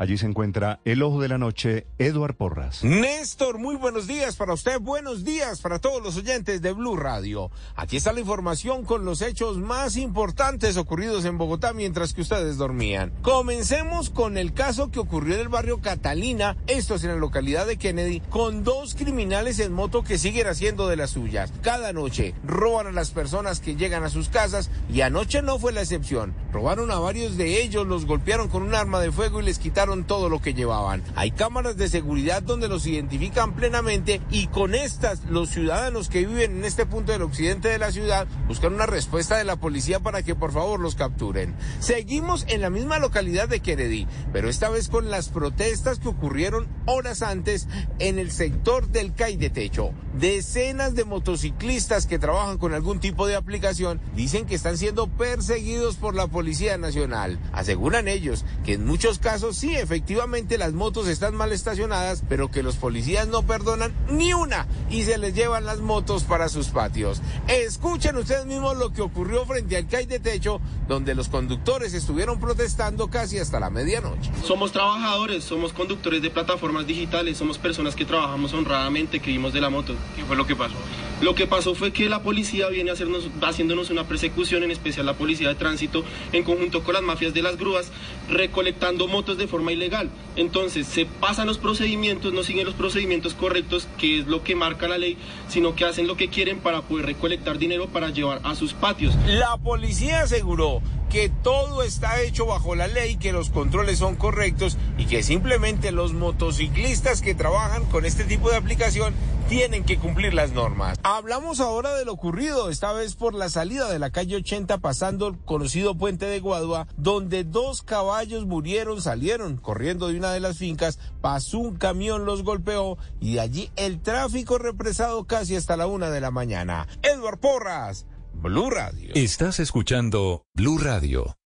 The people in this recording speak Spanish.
Allí se encuentra el ojo de la noche, Eduard Porras. Néstor, muy buenos días para usted, buenos días para todos los oyentes de Blue Radio. Aquí está la información con los hechos más importantes ocurridos en Bogotá mientras que ustedes dormían. Comencemos con el caso que ocurrió en el barrio Catalina, esto es en la localidad de Kennedy, con dos criminales en moto que siguen haciendo de las suyas. Cada noche roban a las personas que llegan a sus casas y anoche no fue la excepción. Robaron a varios de ellos, los golpearon con un arma de fuego y les quitaron todo lo que llevaban. Hay cámaras de seguridad donde los identifican plenamente y con estas los ciudadanos que viven en este punto del occidente de la ciudad buscan una respuesta de la policía para que por favor los capturen. Seguimos en la misma localidad de Kennedy, pero esta vez con las protestas que ocurrieron horas antes en el sector del CAI de Techo. Decenas de motociclistas que trabajan con algún tipo de aplicación dicen que están siendo perseguidos por la Policía Nacional. Aseguran ellos que en muchos casos sí efectivamente las motos están mal estacionadas, pero que los policías no perdonan ni una y se les llevan las motos para sus patios. Escuchen ustedes mismos lo que ocurrió frente al CAI de Techo, donde los conductores estuvieron protestando casi hasta la medianoche. Somos trabajadores, somos conductores de plataformas digitales, somos personas que trabajamos honradamente, que vivimos de la moto. ¿Qué fue lo que pasó? Lo que pasó fue que la policía viene a hacernos, haciéndonos una persecución, en especial la policía de tránsito, en conjunto con las mafias de las grúas, recolectando motos de forma ilegal. Entonces se pasan los procedimientos, no siguen los procedimientos correctos, que es lo que marca la ley, sino que hacen lo que quieren para poder recolectar dinero para llevar a sus patios. La policía aseguró que todo está hecho bajo la ley, que los controles son correctos y que simplemente los motociclistas que trabajan con este tipo de aplicación tienen que cumplir las normas. Hablamos ahora de lo ocurrido, esta vez por la salida de la calle 80 pasando el conocido puente de Guadua, donde dos caballos murieron, salieron corriendo de una de las fincas, pasó un camión, los golpeó y de allí el tráfico represado casi hasta la una de la mañana. Edward Porras, Blue Radio. Estás escuchando Blue Radio.